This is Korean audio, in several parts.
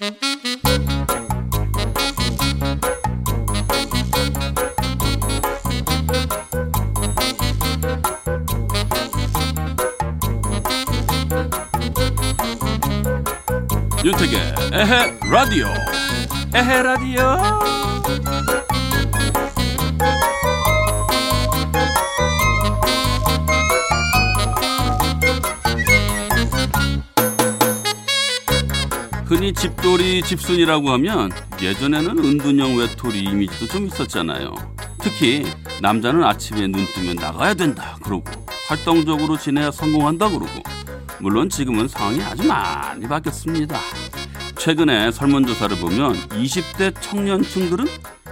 윤택의 에헤 라디오. 에헤 라디오 흔히 집돌이 집순이라고 하면 예전에는 은둔형 외톨이 이미지도 좀 있었잖아요. 특히 남자는 아침에 눈 뜨면 나가야 된다 그러고 활동적으로 지내야 성공한다 그러고 물론 지금은 상황이 아주 많이 바뀌었습니다. 최근에 설문조사를 보면 20대 청년층들은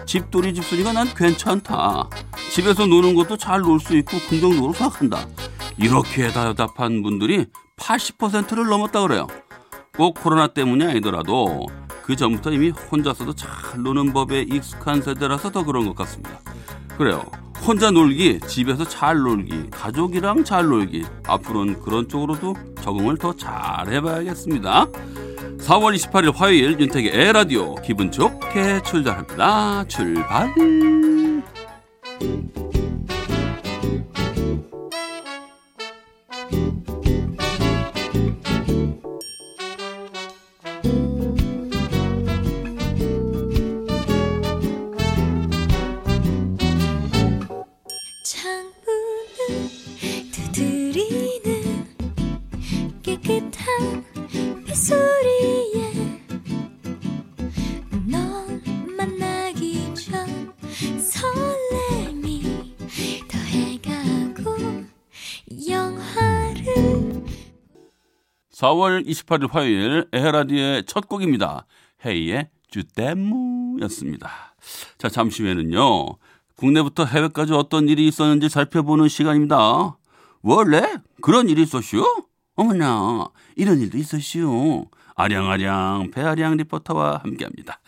집돌이 집순이가 난 괜찮다. 집에서 노는 것도 잘 놀 수 있고 긍정적으로 생각한다. 이렇게 대답한 분들이 80%를 넘었다 그래요. 꼭 코로나 때문이 아니더라도 그 전부터 이미 혼자서도 잘 노는 법에 익숙한 세대라서 더 그런 것 같습니다. 그래요. 혼자 놀기, 집에서 잘 놀기, 가족이랑 잘 놀기. 앞으로는 그런 쪽으로도 적응을 더 잘 해봐야겠습니다. 4월 28일 화요일 윤택의 에라디오 기분 좋게 출발합니다. 출발! 4월 28일 화요일 에헤라디오의 첫 곡입니다. 헤이의 주댐무였습니다. 자, 잠시 후에는요. 국내부터 해외까지 어떤 일이 있었는지 살펴보는 시간입니다. 원래 그런 일이 있었슈? 어머나, 이런 일도 있었슈. 아량아량 배아량 리포터와 함께합니다.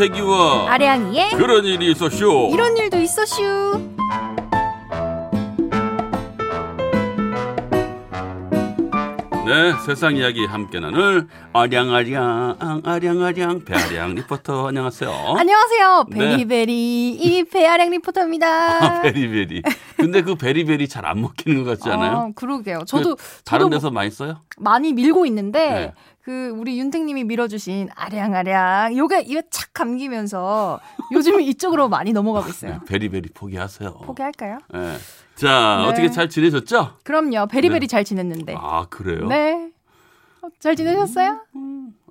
윤택이와 아량이의 그런 일이 있었슈. 이런 일도 있었슈. 네, 세상 이야기 함께 나눌 아량아량 아량아량 배아량 리포터 안녕하세요. 안녕하세요. 네. very very 이 배아량 리포터입니다. 아, very very. 근데 그 very very 잘 안 먹히는 것 같지 않아요? 어, 그러게요. 저도 그 다른 저도 데서 많이 써요? 많이 밀고 있는데 네. 그 우리 윤택님이 밀어주신 아량아량 요게 이거 착 감기면서 요즘 이쪽으로 많이 넘어가고 있어요. 베리베리 포기하세요. 포기할까요? 네. 자, 네. 어떻게 잘 지내셨죠? 그럼요. 베리베리 네. 잘 지냈는데. 아, 그래요? 네. 어, 잘 지내셨어요?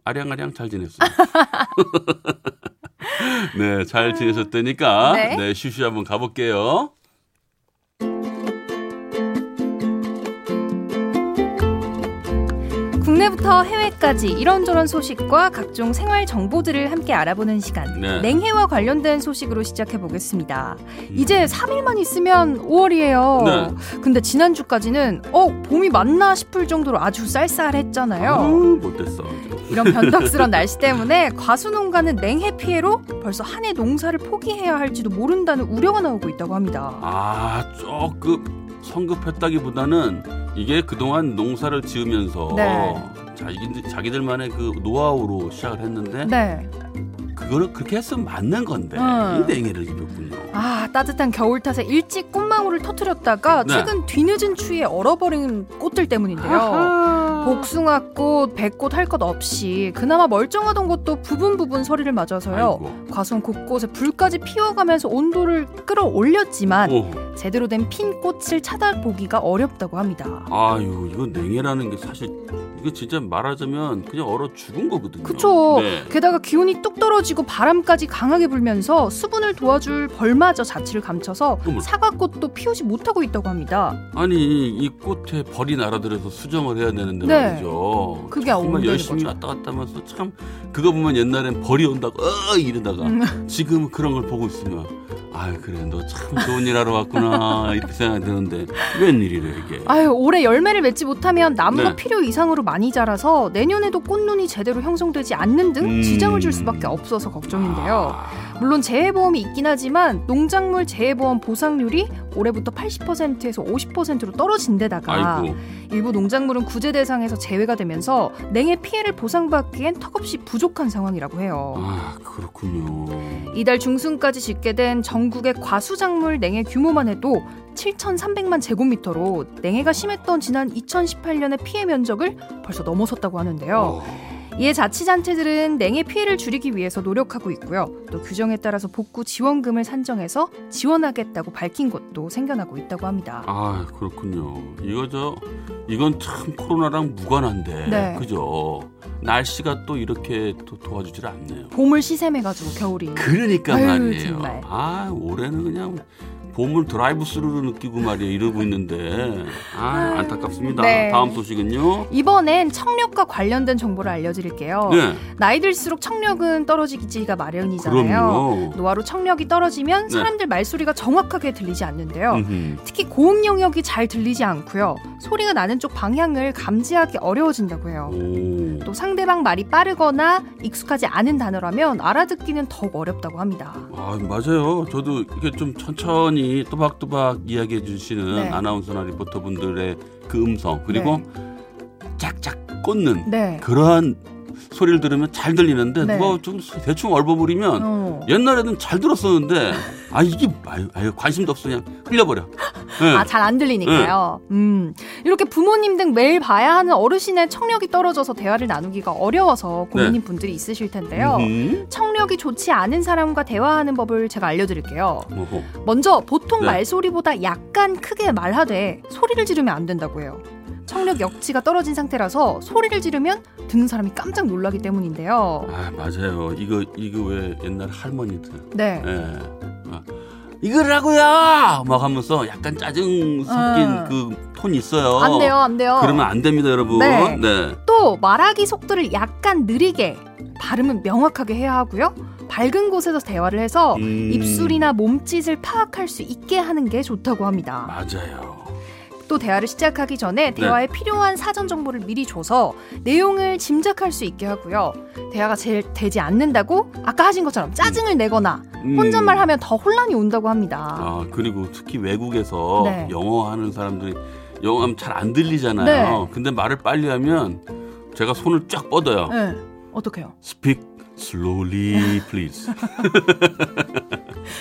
아량아량 잘 지냈어요. 네, 잘 지내셨다니까. 네. 네, 슈슈 한번 가볼게요. 국내부터 해외까지 이런저런 소식과 각종 생활 정보들을 함께 알아보는 시간. 네. 냉해와 관련된 소식으로 시작해 보겠습니다. 이제 3일만 있으면 5월이에요. 네. 근데 지난주까지는 어, 봄이 맞나 싶을 정도로 아주 쌀쌀했잖아요. 아우, 못됐어. 이런 변덕스런 날씨 때문에 과수 농가는 냉해 피해로 벌써 한 해 농사를 포기해야 할지도 모른다는 우려가 나오고 있다고 합니다. 아, 조금 성급했다기보다는 이게 그동안 농사를 지으면서 네. 자기, 자기들만의 그 노하우로 시작을 했는데 네. 그거는 그렇게 했으면 맞는 건데 음. 이 냉해를 입었군요. 아, 따뜻한 겨울 탓에 일찍 꽃망울을 터트렸다가 네. 최근 뒤늦은 추위에 얼어버린 꽃들 때문인데요. 복숭아꽃, 백꽃 할 것 없이 그나마 멀쩡하던 것도 부분 부분 서리를 맞아서요. 아이고. 과수원 곳곳에 불까지 피워가면서 온도를 끌어올렸지만 오, 제대로 된 핀 꽃을 찾아보기가 어렵다고 합니다. 아유, 이거 냉해라는 게 사실 이거 진짜 말하자면 그냥 얼어 죽은 거거든요. 그쵸. 네. 게다가 기온이 뚝 떨어지고 바람까지 강하게 불면서 수분을 도와줄 벌마저 자취를 감춰서 어머. 사과꽃도 피우지 못하고 있다고 합니다. 아니 이 꽃에 벌이 날아들어서 수정을 해야 되는데 네. 말이죠. 그게 안 정말 열심히 거죠. 왔다 갔다 하면서 참 그거 보면 옛날엔 벌이 온다고 어 이러다가 음. 지금 그런 걸 보고 있으면 아 그래 너 참 좋은 일 하러 왔구나 이렇게 생각이 드는데 웬일이래 이게. 아유, 올해 열매를 맺지 못하면 나무가 네. 필요 이상으로 많이 자라서 내년에도 꽃눈이 제대로 형성되지 않는 등 음. 지장을 줄 수밖에 없어서 걱정인데요. 아, 물론 재해보험이 있긴 하지만 농작물 재해보험 보상률이 올해부터 80%에서 50%로 떨어진 데다가 아이고. 일부 농작물은 구제 대상에서 제외가 되면서 냉해 피해를 보상받기엔 턱없이 부족한 상황이라고 해요. 아 그렇군요. 이달 중순까지 집계된 전국의 과수작물 냉해 규모만 해도 7,300만 제곱미터로 냉해가 심했던 지난 2018년의 피해 면적을 벌써 넘어섰다고 하는데요. 어, 이에 자치단체들은 냉해 피해를 줄이기 위해서 노력하고 있고요. 또 규정에 따라서 복구 지원금을 산정해서 지원하겠다고 밝힌 곳도 생겨나고 있다고 합니다. 아 그렇군요. 이거 저 이건 참 코로나랑 무관한데 네. 그죠? 날씨가 또 이렇게 또 도와주질 않네요. 봄을 시샘해가지고 겨울이. 그러니까 아유, 말이에요. 정말. 아 올해는 그냥 봄을 드라이브 스루로 느끼고 말이에요. 이러고 있는데 아 안타깝습니다. 네. 다음 소식은요. 이번엔 청력과 관련된 정보를 알려드릴게요. 네. 나이 들수록 청력은 떨어지기가 마련이잖아요. 그럼요. 노화로 청력이 떨어지면 네. 사람들 말소리가 정확하게 들리지 않는데요. 음흠. 특히 고음 영역이 잘 들리지 않고요. 소리가 나는 쪽 방향을 감지하기 어려워진다고 해요. 오. 또 상대방 말이 빠르거나 익숙하지 않은 단어라면 알아듣기는 더욱 어렵다고 합니다. 아 맞아요. 저도 이게 좀 천천히 또박또박 이야기해 주시는 네. 아나운서나 리포터 분들의 그 음성 그리고 짝짝 꽂는 네. 그러한 소리를 들으면 잘 들리는데 네. 누가 좀 대충 얼버무리면 어. 옛날에는 잘 들었었는데 아 이게 아유, 아유 관심도 없어 그냥 흘려버려. 네. 아, 잘 안 들리니까요. 음. 이렇게 부모님 등 매일 봐야 하는 어르신의 청력이 떨어져서 대화를 나누기가 어려워서 고민인 분들이 있으실 텐데요. 네. 음흠. 청력이 좋지 않은 사람과 대화하는 법을 제가 알려드릴게요. 어허. 먼저 보통 네. 말소리보다 약간 크게 말하되 소리를 지르면 안 된다고 해요. 청력 역치가 떨어진 상태라서 소리를 지르면 듣는 사람이 깜짝 놀라기 때문인데요. 아 맞아요. 이거 이거 왜 옛날 할머니들 네. 예. 아, 이거라고요 막 하면서 약간 짜증 섞인 음. 그 톤이 있어요. 안 돼요, 안 돼요. 그러면 안 됩니다, 여러분. 네. 네. 또 말하기 속도를 약간 느리게 발음은 명확하게 해야 하고요. 밝은 곳에서 대화를 해서 음. 입술이나 몸짓을 파악할 수 있게 하는 게 좋다고 합니다. 맞아요. 또 대화를 시작하기 전에 대화에 필요한 사전 정보를 미리 줘서 내용을 짐작할 수 있게 하고요. 대화가 제일 되지 않는다고 아까 하신 것처럼 짜증을 내거나 음. 혼잣말 하면 더 혼란이 온다고 합니다. 아 그리고 특히 외국에서 네. 영어 하는 사람들이 영어 하면 잘 안 들리잖아요. 네. 근데 말을 빨리 하면 제가 손을 쫙 뻗어요. 네. 어떡해요? Speak slowly, please.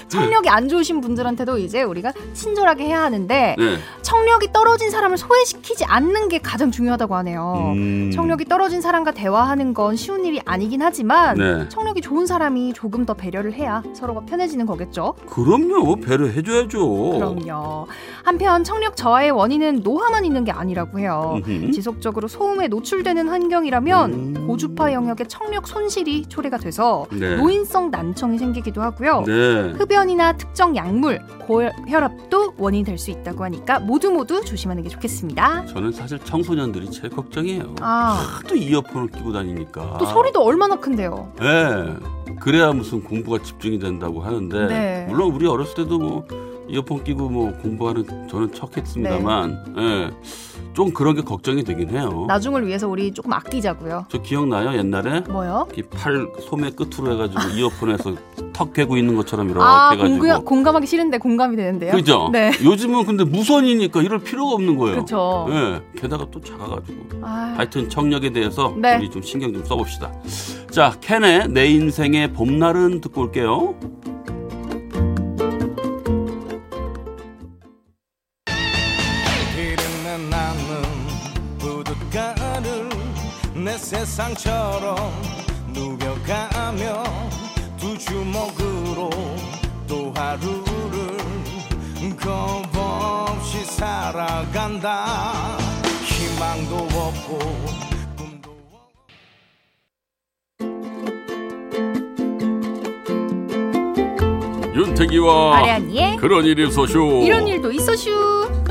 청력이 안 좋으신 분들한테도 이제 우리가 친절하게 해야 하는데 네. 청력이 떨어진 사람을 소외시키지 않는 게 가장 중요하다고 하네요. 음. 청력이 떨어진 사람과 대화하는 건 쉬운 일이 아니긴 하지만 네. 청력이 좋은 사람이 조금 더 배려를 해야 서로가 편해지는 거겠죠. 그럼요. 배려해 줘야죠. 그럼요. 한편 청력 저하의 원인은 노화만 있는 게 아니라고 해요. 음흠. 지속적으로 소음에 노출되는 환경이라면 음. 고주파 영역의 청력 손실이 초래 가 돼서 네. 노인성 난청이 생기기도 하고요. 네. 흡연이나 특정 약물, 고혈압도 원인이 될 수 있다고 하니까 모두 모두 조심하는 게 좋겠습니다. 저는 사실 청소년들이 제일 걱정이에요. 아, 하도 이어폰을 끼고 다니니까. 또 소리도 얼마나 큰데요. 네. 그래야 무슨 공부가 집중이 된다고 하는데 네. 물론 우리 어렸을 때도 뭐 이어폰 끼고 뭐 공부하는 저는 척했습니다만 예. 좀 그런 게 걱정이 되긴 해요. 나중을 위해서 우리 조금 아끼자고요. 저 기억나요 옛날에 뭐요? 이팔 소매 끝으로 해가지고 이어폰에서 턱 깨고 있는 것처럼 이렇게 아, 해가지고 공감, 공감하기 싫은데 공감이 되는데요. 그죠? 네. 요즘은 근데 무선이니까 이럴 필요가 없는 거예요. 그렇죠. 예. 게다가 또 작아가지고 아, 하여튼 청력에 대해서 네. 우리 좀 신경 좀 써봅시다. 자, 캔의 내 인생의 봄날은 듣고 올게요. 세상처럼 누벼가며 두 주먹으로 또 하루를 겁없이 살아간다 희망도 없고 꿈도 윤태기와 아레아니의 그런 일이 소쇼. 이런 일도 있어슈.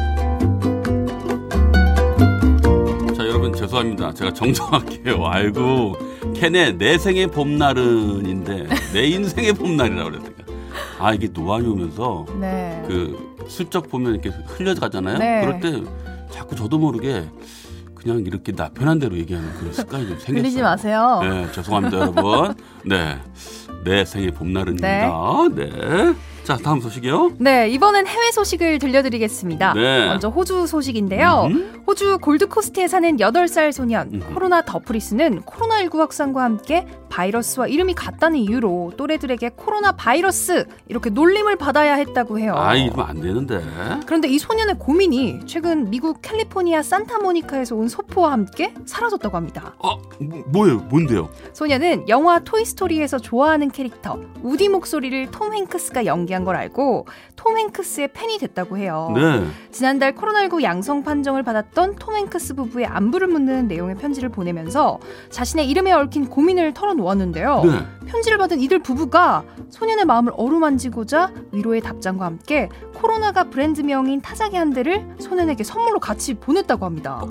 죄송합니다. 제가 정정할게요. 아이고 캔의 내 생의 봄날은인데 내 인생의 봄날이라고 그랬으니까. 아 이게 노안이 오면서 네. 그 슬쩍 보면 이렇게 흘려가잖아요. 네. 그럴 때 자꾸 저도 모르게 그냥 이렇게 나 편한 대로 얘기하는 그런 습관이 좀 생겼어요. 들리지 마세요. 네, 죄송합니다, 여러분. 네. 내 생의 봄날은입니다. 네. 자, 다음 소식이요. 네, 이번엔 해외 소식을 들려드리겠습니다. 네. 먼저 호주 소식인데요. 음. 호주 골드코스트에 사는 8살 소년 음. 코로나 더프리스는 코로나19 확산과 함께 바이러스와 이름이 같다는 이유로 또래들에게 코로나 바이러스 이렇게 놀림을 받아야 했다고 해요. 아, 이러면 안 되는데. 그런데 이 소년의 고민이 최근 미국 캘리포니아 산타모니카에서 온 소포와 함께 사라졌다고 합니다. 어, 뭐, 뭐예요? 뭔데요? 소년은 영화 토이스토리에서 좋아하는 캐릭터 우디 목소리를 톰 행크스가 연기한 걸 알고 톰 행크스의 팬이 됐다고 해요. 네. 지난달 코로나19 양성 판정을 받았던 톰 행크스 부부의 안부를 묻는 내용의 편지를 보내면서 자신의 이름에 얽힌 고민을 털어놓았는데요. 네. 편지를 받은 이들 부부가 소년의 마음을 어루만지고자 위로의 답장과 함께 코로나가 브랜드명인 타자기 한 대를 소년에게 선물로 같이 보냈다고 합니다.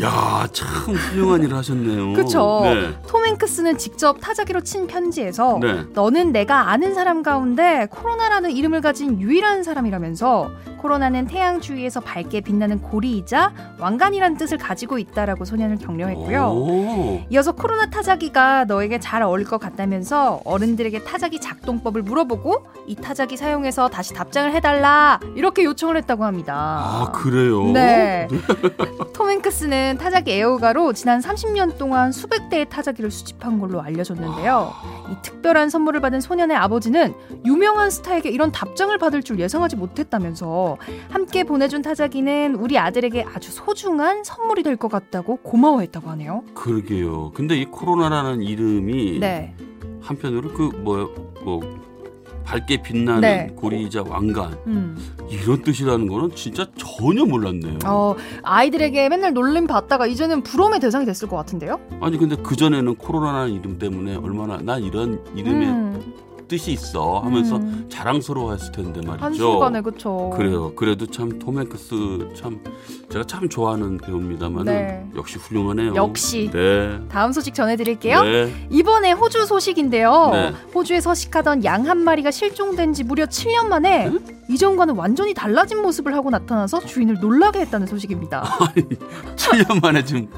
야, 참 훌륭한 일을 하셨네요. 그쵸. 네. 톰 행크스는 직접 타자기로 친 편지에서 네. 너는 내가 아는 사람 가운데 코로나라는 이름을 가진 유일한 사람이라면서 코로나는 태양 주위에서 밝게 빛나는 고리이자 왕관이라는 뜻을 가지고 있다라고 소년을 격려했고요. 오. 이어서 코로나 타자기가 너에게 잘 어울릴 것 같다면서 어른들에게 타자기 작동법을 물어보고 이 타자기 사용해서 다시 답장을 해달라 이렇게 요청을 했다고 합니다. 아, 그래요? 네. 톰 행크스는 타자기 애호가로 지난 30년 동안 수백 대의 타자기를 수집한 걸로 알려졌는데요. 이 특별한 선물을 받은 소년의 아버지는 유명한 스타에게 이런 답장을 받을 줄 예상하지 못했다면서 함께 보내준 타자기는 우리 아들에게 아주 소중한 선물이 될 것 같다고 고마워했다고 하네요. 그러게요. 근데 이 코로나라는 이름이 네. 한편으로 그 뭐요? 뭐 밝게 빛나는 네. 고리이자 왕관 음. 이런 뜻이라는 거는 진짜 전혀 몰랐네요. 어, 아이들에게 맨날 놀림 받다가 이제는 부러움의 대상이 됐을 것 같은데요? 아니 근데 그 전에는 코로나라는 이름 때문에 얼마나 난 이런 이름의 음, 뜻이 있어 하면서 음. 자랑스러워했을 텐데 말이죠. 한순간에 그쵸. 그래요. 그래도 참 톰 행크스 참 제가 참 좋아하는 배우입니다만 네. 역시 훌륭하네요. 역시. 네. 다음 소식 전해드릴게요. 네. 이번에 호주 소식인데요. 네. 호주에 서식하던 양 한 마리가 실종된 지 무려 7년 만에 이전과는 완전히 달라진 모습을 하고 나타나서 주인을 놀라게 했다는 소식입니다. 7년 만에 지금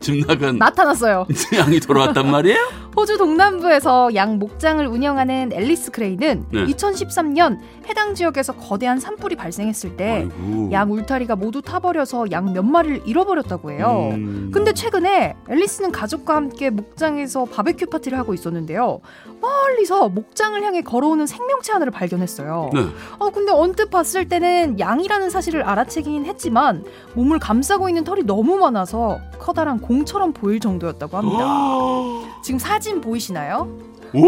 집 나간 나타났어요. 양이 돌아왔단 말이에요? 호주 동남부에서 양 목장을 운영하는 앨리스 크레이는 네. 2013년 해당 지역에서 거대한 산불이 발생했을 때. 양 울타리가 모두 타버려서 양 몇 마리를 잃어버렸다고 해요. 음. 근데 최근에 앨리스는 가족과 함께 목장에서 바베큐 파티를 하고 있었는데요. 멀리서 목장을 향해 걸어오는 생명체 하나를 발견했어요. 네. 어, 근데 언뜻 봤을 때는 양이라는 사실을 알아채긴 했지만 몸을 감싸고 있는 털이 너무 많아서 커다란 공처럼 보일 정도였다고 합니다. 지금 사진 보이시나요? 오!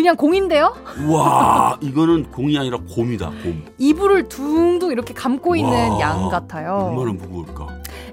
그냥 공인데요? 와, 이거는 공이 아니라 곰이다. 곰. 이불을 둥둥 이렇게 감고 있는 와, 양 같아요. 얼마나 무거울까?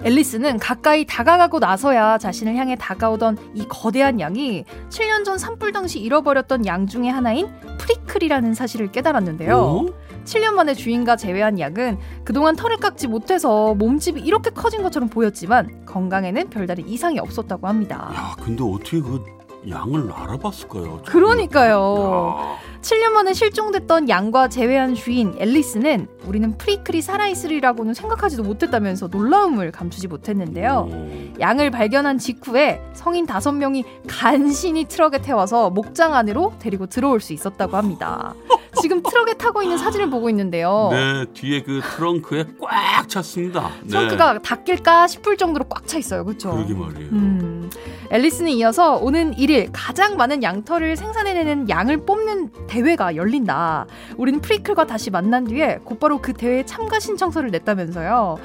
앨리스는 가까이 다가가고 나서야 자신을 향해 다가오던 이 거대한 양이 7년 전 산불 당시 잃어버렸던 양 중에 하나인 프리클이라는 사실을 깨달았는데요. 어? 7년 만에 주인과 재회한 양은 그동안 털을 깎지 못해서 몸집이 이렇게 커진 것처럼 보였지만 건강에는 별다른 이상이 없었다고 합니다. 야, 근데 어떻게 그 양을 알아봤을까요? 그러니까요. 야. 7년 만에 실종됐던 양과 재회한 주인 앨리스는 우리는 프리클이 살아있으리라고는 생각하지도 못했다면서 놀라움을 감추지 못했는데요. 오. 양을 발견한 직후에 성인 다섯 명이 간신히 트럭에 태워서 목장 안으로 데리고 들어올 수 있었다고 합니다. 지금 트럭에 타고 있는 사진을 보고 있는데요. 네, 뒤에 그 트렁크에 꽉 찼습니다. 네. 트렁크가 닫힐까 싶을 정도로 꽉 차 있어요. 그렇죠? 그러게 말이에요. 음, 앨리스는 이어서 오는 1일 가장 많은 양털을 생산해내는 양을 뽑는 대회가 열린다. 우리는 프리클과 다시 만난 뒤에 곧바로 그 대회에 참가 신청서를 냈다면서요.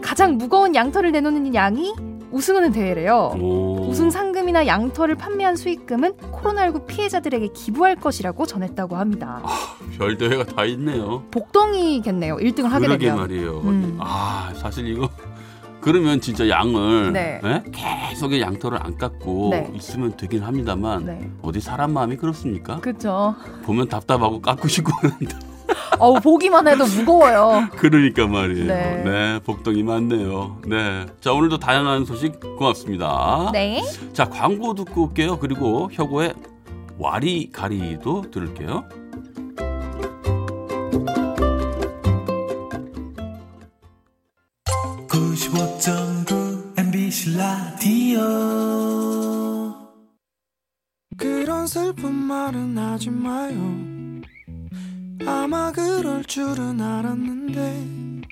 가장 무거운 양털을 내놓는 양이 우승하는 대회래요. 오. 우승 상금이나 양털을 판매한 수익금은 코로나19 피해자들에게 기부할 것이라고 전했다고 합니다. 별 대회가 다 있네요. 복덩이겠네요. 1등을 하게 그러게 되면. 말이에요. 음. 아, 사실 이거 그러면 진짜 양을 네. 예? 계속 양털을 안 깎고 네. 있으면 되긴 합니다만 네. 어디 사람 마음이 그렇습니까? 그렇죠. 보면 답답하고 깎고 싶고 그런데 어우 보기만 해도 무거워요. 그러니까 말이에요. 네. 네. 복덩이 많네요. 네. 자, 오늘도 다양한 소식 고맙습니다. 네. 자, 광고 듣고 올게요. 그리고 혁오의 와리가리도 들을게요. 말은 하지 마요 아마 그럴 줄은 알았는데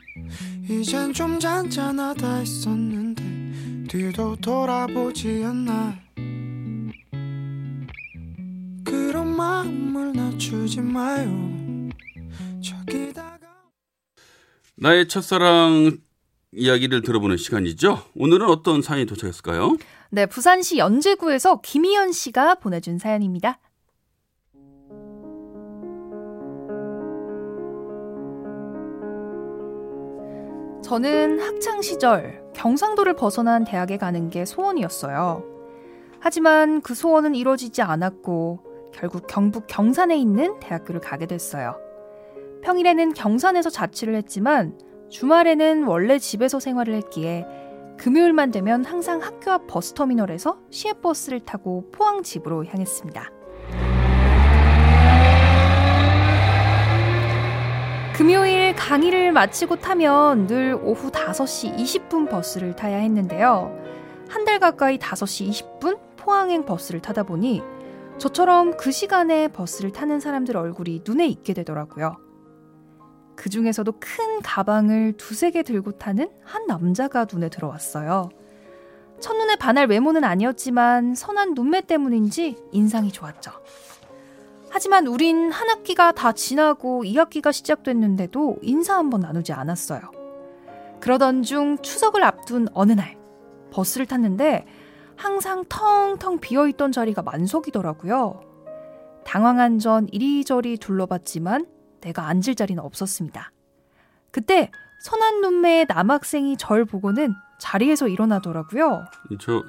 이젠 좀 잔잔하다 했었는데 뒤도 돌아보지 않나 그런 마음을 낮추지 마요 저기다가 나의 첫사랑 이야기를 들어보는 시간이죠. 오늘은 어떤 사연이 도착했을까요? 네, 부산시 연제구에서 김희연 씨가 보내준 사연입니다. 저는 학창 시절 경상도를 벗어난 대학에 가는 게 소원이었어요. 하지만 그 소원은 이루어지지 않았고 결국 경북 경산에 있는 대학교를 가게 됐어요. 평일에는 경산에서 자취를 했지만 주말에는 원래 집에서 생활을 했기에 금요일만 되면 항상 학교 앞 버스터미널에서 시외버스를 타고 포항 집으로 향했습니다. 금요일 강의를 마치고 타면 늘 오후 5시 20분 버스를 타야 했는데요. 한 달 가까이 5시 20분 포항행 버스를 타다 보니 저처럼 그 시간에 버스를 타는 사람들 얼굴이 눈에 익게 되더라고요. 그 중에서도 큰 가방을 두세 개 들고 타는 한 남자가 눈에 들어왔어요. 첫눈에 반할 외모는 아니었지만 선한 눈매 때문인지 인상이 좋았죠. 하지만 우린 한 학기가 다 지나고 2학기가 시작됐는데도 인사 한번 나누지 않았어요. 그러던 중 추석을 앞둔 어느 날 버스를 탔는데 항상 텅텅 비어있던 자리가 만석이더라고요. 당황한 전 이리저리 둘러봤지만 내가 앉을 자리는 없었습니다. 그때 선한 눈매의 남학생이 절 보고는 자리에서 일어나더라고요. 저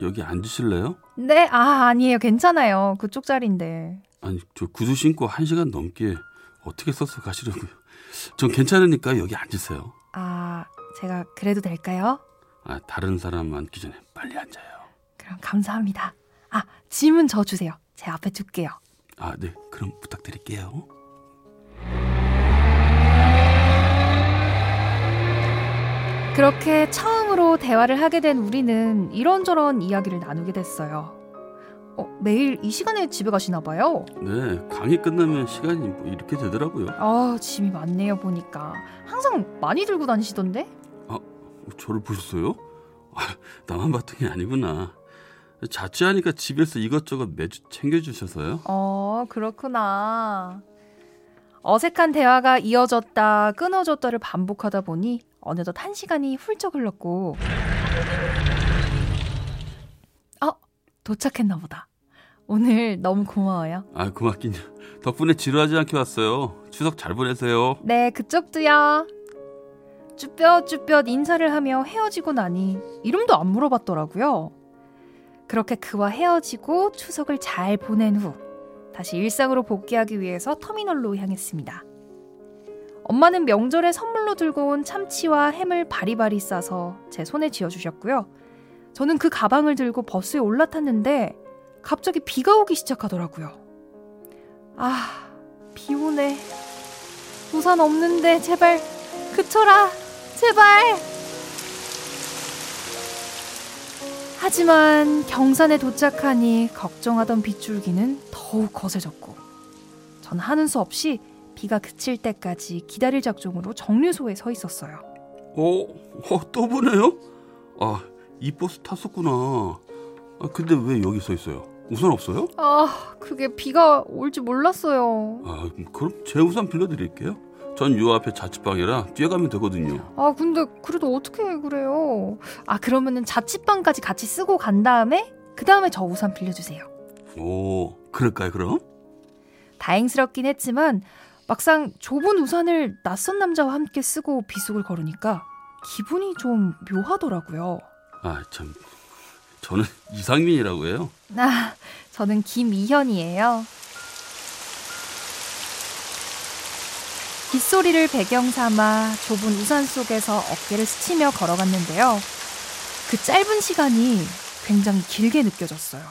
여기 앉으실래요? 네, 아, 아니에요. 괜찮아요. 그쪽 자리인데. 아니 저 구두 신고 한 시간 넘게 어떻게 써서 가시려고요? 전 괜찮으니까 여기 앉으세요. 아, 제가 그래도 될까요? 아, 다른 사람 앉기 전에 빨리 앉아요. 그럼 감사합니다. 아, 짐은 저 주세요. 제 앞에 둘게요. 아, 네. 그럼 부탁드릴게요. 그렇게 처음으로 대화를 하게 된 우리는 이런저런 이야기를 나누게 됐어요. 어, 매일 이 시간에 집에 가시나 봐요. 네, 강의 끝나면 시간이 뭐 이렇게 되더라고요. 아, 짐이 많네요, 보니까. 항상 많이 들고 다니시던데? 저를 보셨어요? 아, 나만 봤던 게 아니구나. 자취하니까 집에서 이것저것 매주 챙겨주셔서요. 어, 그렇구나. 어색한 대화가 이어졌다, 끊어졌다를 반복하다 보니 어느덧 한 시간이 훌쩍 흘렀고, 어, 도착했나 보다. 오늘 너무 고마워요. 아, 고맙긴요. 덕분에 지루하지 않게 왔어요. 추석 잘 보내세요. 네, 그쪽도요. 쭈뼛쭈뼛 인사를 하며 헤어지고 나니 이름도 안 물어봤더라고요. 그렇게 그와 헤어지고 추석을 잘 보낸 후 다시 일상으로 복귀하기 위해서 터미널로 향했습니다. 엄마는 명절에 선물로 들고 온 참치와 햄을 바리바리 싸서 제 손에 쥐어주셨고요. 저는 그 가방을 들고 버스에 올라탔는데 갑자기 비가 오기 시작하더라고요. 아, 비 오네. 우산 없는데 제발 그쳐라. 제발. 하지만 경산에 도착하니 걱정하던 빗줄기는 더욱 거세졌고 전 하는 수 없이 비가 그칠 때까지 기다릴 작정으로 정류소에 서 있었어요. 어, 어, 또 보네요? 아, 이 버스 탔었구나. 아, 근데 왜 여기 서 있어요? 우산 없어요? 아, 그게 비가 올지 몰랐어요. 아, 그럼 제 우산 빌려드릴게요. 전 요 앞에 자취방이라 뛰어가면 되거든요. 아, 근데 그래도 어떻게 그래요? 아, 그러면은 자취방까지 같이 쓰고 간 다음에 그 다음에 저 우산 빌려주세요. 오, 그럴까요, 그럼? 다행스럽긴 했지만 막상 좁은 우산을 낯선 남자와 함께 쓰고 비속을 걸으니까 기분이 좀 묘하더라고요. 아, 참. 저는 이상민이라고 해요. 아, 저는 김이현이에요. 빗소리를 배경 삼아 좁은 우산 속에서 어깨를 스치며 걸어갔는데요. 그 짧은 시간이 굉장히 길게 느껴졌어요.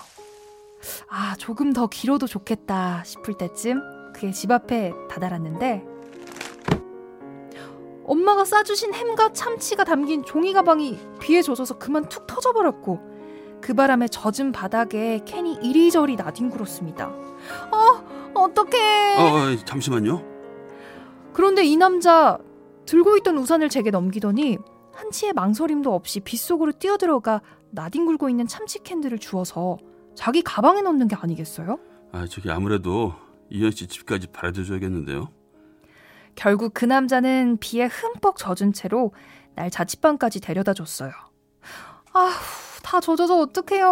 아, 조금 더 길어도 좋겠다 싶을 때쯤 그의 집 앞에 다다랐는데 엄마가 싸주신 햄과 참치가 담긴 종이 가방이 비에 젖어서 그만 툭 터져버렸고 그 바람에 젖은 바닥에 캔이 이리저리 나뒹굴었습니다. 어, 어떡해. 어, 어, 잠시만요. 그런데 이 남자 들고 있던 우산을 제게 넘기더니 한치의 망설임도 없이 빗속으로 뛰어들어가 나뒹굴고 있는 참치 캔들을 주워서 자기 가방에 넣는 게 아니겠어요? 아, 저기 아무래도 이현 씨 집까지 바래다 줘야겠는데요. 결국 그 남자는 비에 흠뻑 젖은 채로 날 자취방까지 데려다 줬어요. 아휴, 다 젖어서 어떡해요.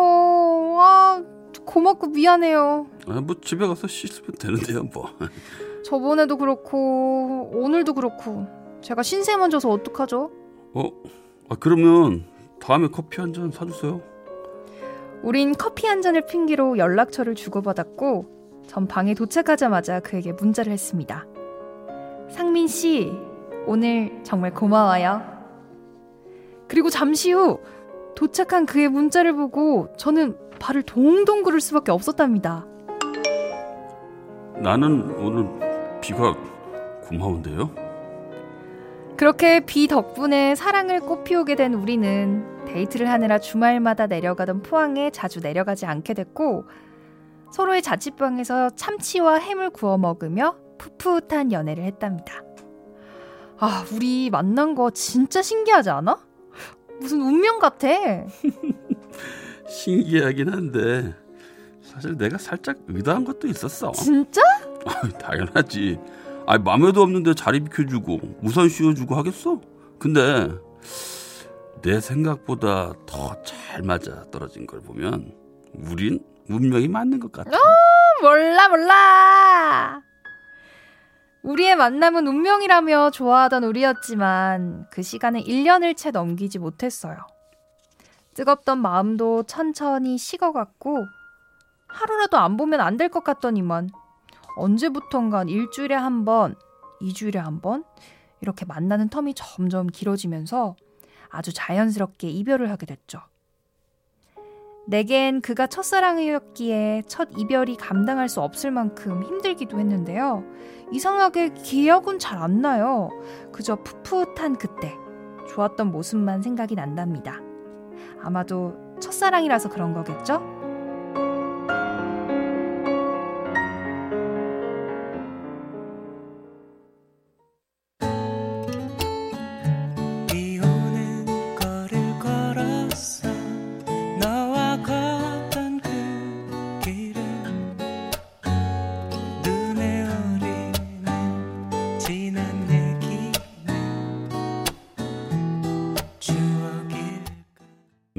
아, 고맙고 미안해요. 아, 뭐 집에 가서 씻으면 되는데요, 뭐. 저번에도 그렇고 오늘도 그렇고 제가 신세만 져서 어떡하죠? 어, 아, 그러면 다음에 커피 한 잔 사주세요. 우린 커피 한 잔을 핑계로 연락처를 주고받았고 전 방에 도착하자마자 그에게 문자를 했습니다. 상민 씨, 오늘 정말 고마워요. 그리고 잠시 후 도착한 그의 문자를 보고 저는 발을 동동 구를 수밖에 없었답니다. 나는 오늘 비가 고마운데요. 그렇게 비 덕분에 사랑을 꽃피우게 된 우리는 데이트를 하느라 주말마다 내려가던 포항에 자주 내려가지 않게 됐고 서로의 자취방에서 참치와 햄을 구워 먹으며 풋풋한 연애를 했답니다. 아, 우리 만난 거 진짜 신기하지 않아? 무슨 운명 같아. 신기하긴 한데 사실 내가 살짝 의도한 것도 있었어. 진짜? 아, 당연하지. 아, 맘에도 없는데 자리 비켜주고 우산 씌워주고 하겠어? 근데 내 생각보다 더 잘 맞아 떨어진 걸 보면 우린 운명이 맞는 것 같아. 몰라 몰라. 우리의 만남은 운명이라며 좋아하던 우리였지만 그 시간은 1년을 채 넘기지 못했어요. 뜨겁던 마음도 천천히 식어갔고 하루라도 안 보면 안 될 것 같더니만 언제부턴간 일주일에 한 번, 이주일에 한 번 이렇게 만나는 텀이 점점 길어지면서 아주 자연스럽게 이별을 하게 됐죠. 내겐 그가 첫사랑이었기에 첫 이별이 감당할 수 없을 만큼 힘들기도 했는데요. 이상하게 기억은 잘 안 나요. 그저 풋풋한 그때 좋았던 모습만 생각이 난답니다. 아마도 첫사랑이라서 그런 거겠죠?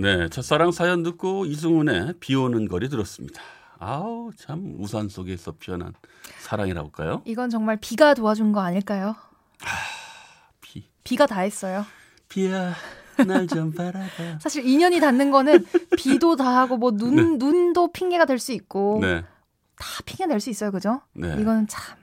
네, 첫사랑 사연 듣고 이승훈의 비 오는 거리 들었습니다. 아우 참 우산 속에서 피어난 사랑이라고 할까요? 이건 정말 비가 도와준 거 아닐까요? 비 비가 다 했어요. 비야 날 좀 바라봐. 사실 인연이 닿는 거는 비도 다 하고 뭐 눈 눈도 핑계가 될 수 있고 네, 다 핑계 낼 수 있어요, 그죠? 네. 이거는 참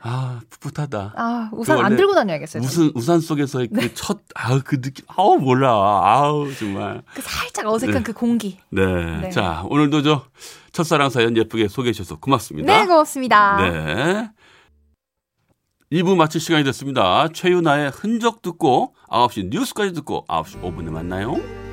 아 풋풋하다. 아, 우산 안 들고 다녀야겠어요. 우산 우산 속에서의 그첫 아우 그 느낌 아우 몰라 아우 정말 그 살짝 어색한 네. 그 공기. 네. 네. 자 오늘도 저 첫사랑 사연 예쁘게 소개해 주셔서 고맙습니다. 네, 고맙습니다. 네. 2부 마칠 시간이 됐습니다. 최윤아의 흔적 듣고 9시 뉴스까지 듣고 9시 5분에 만나요.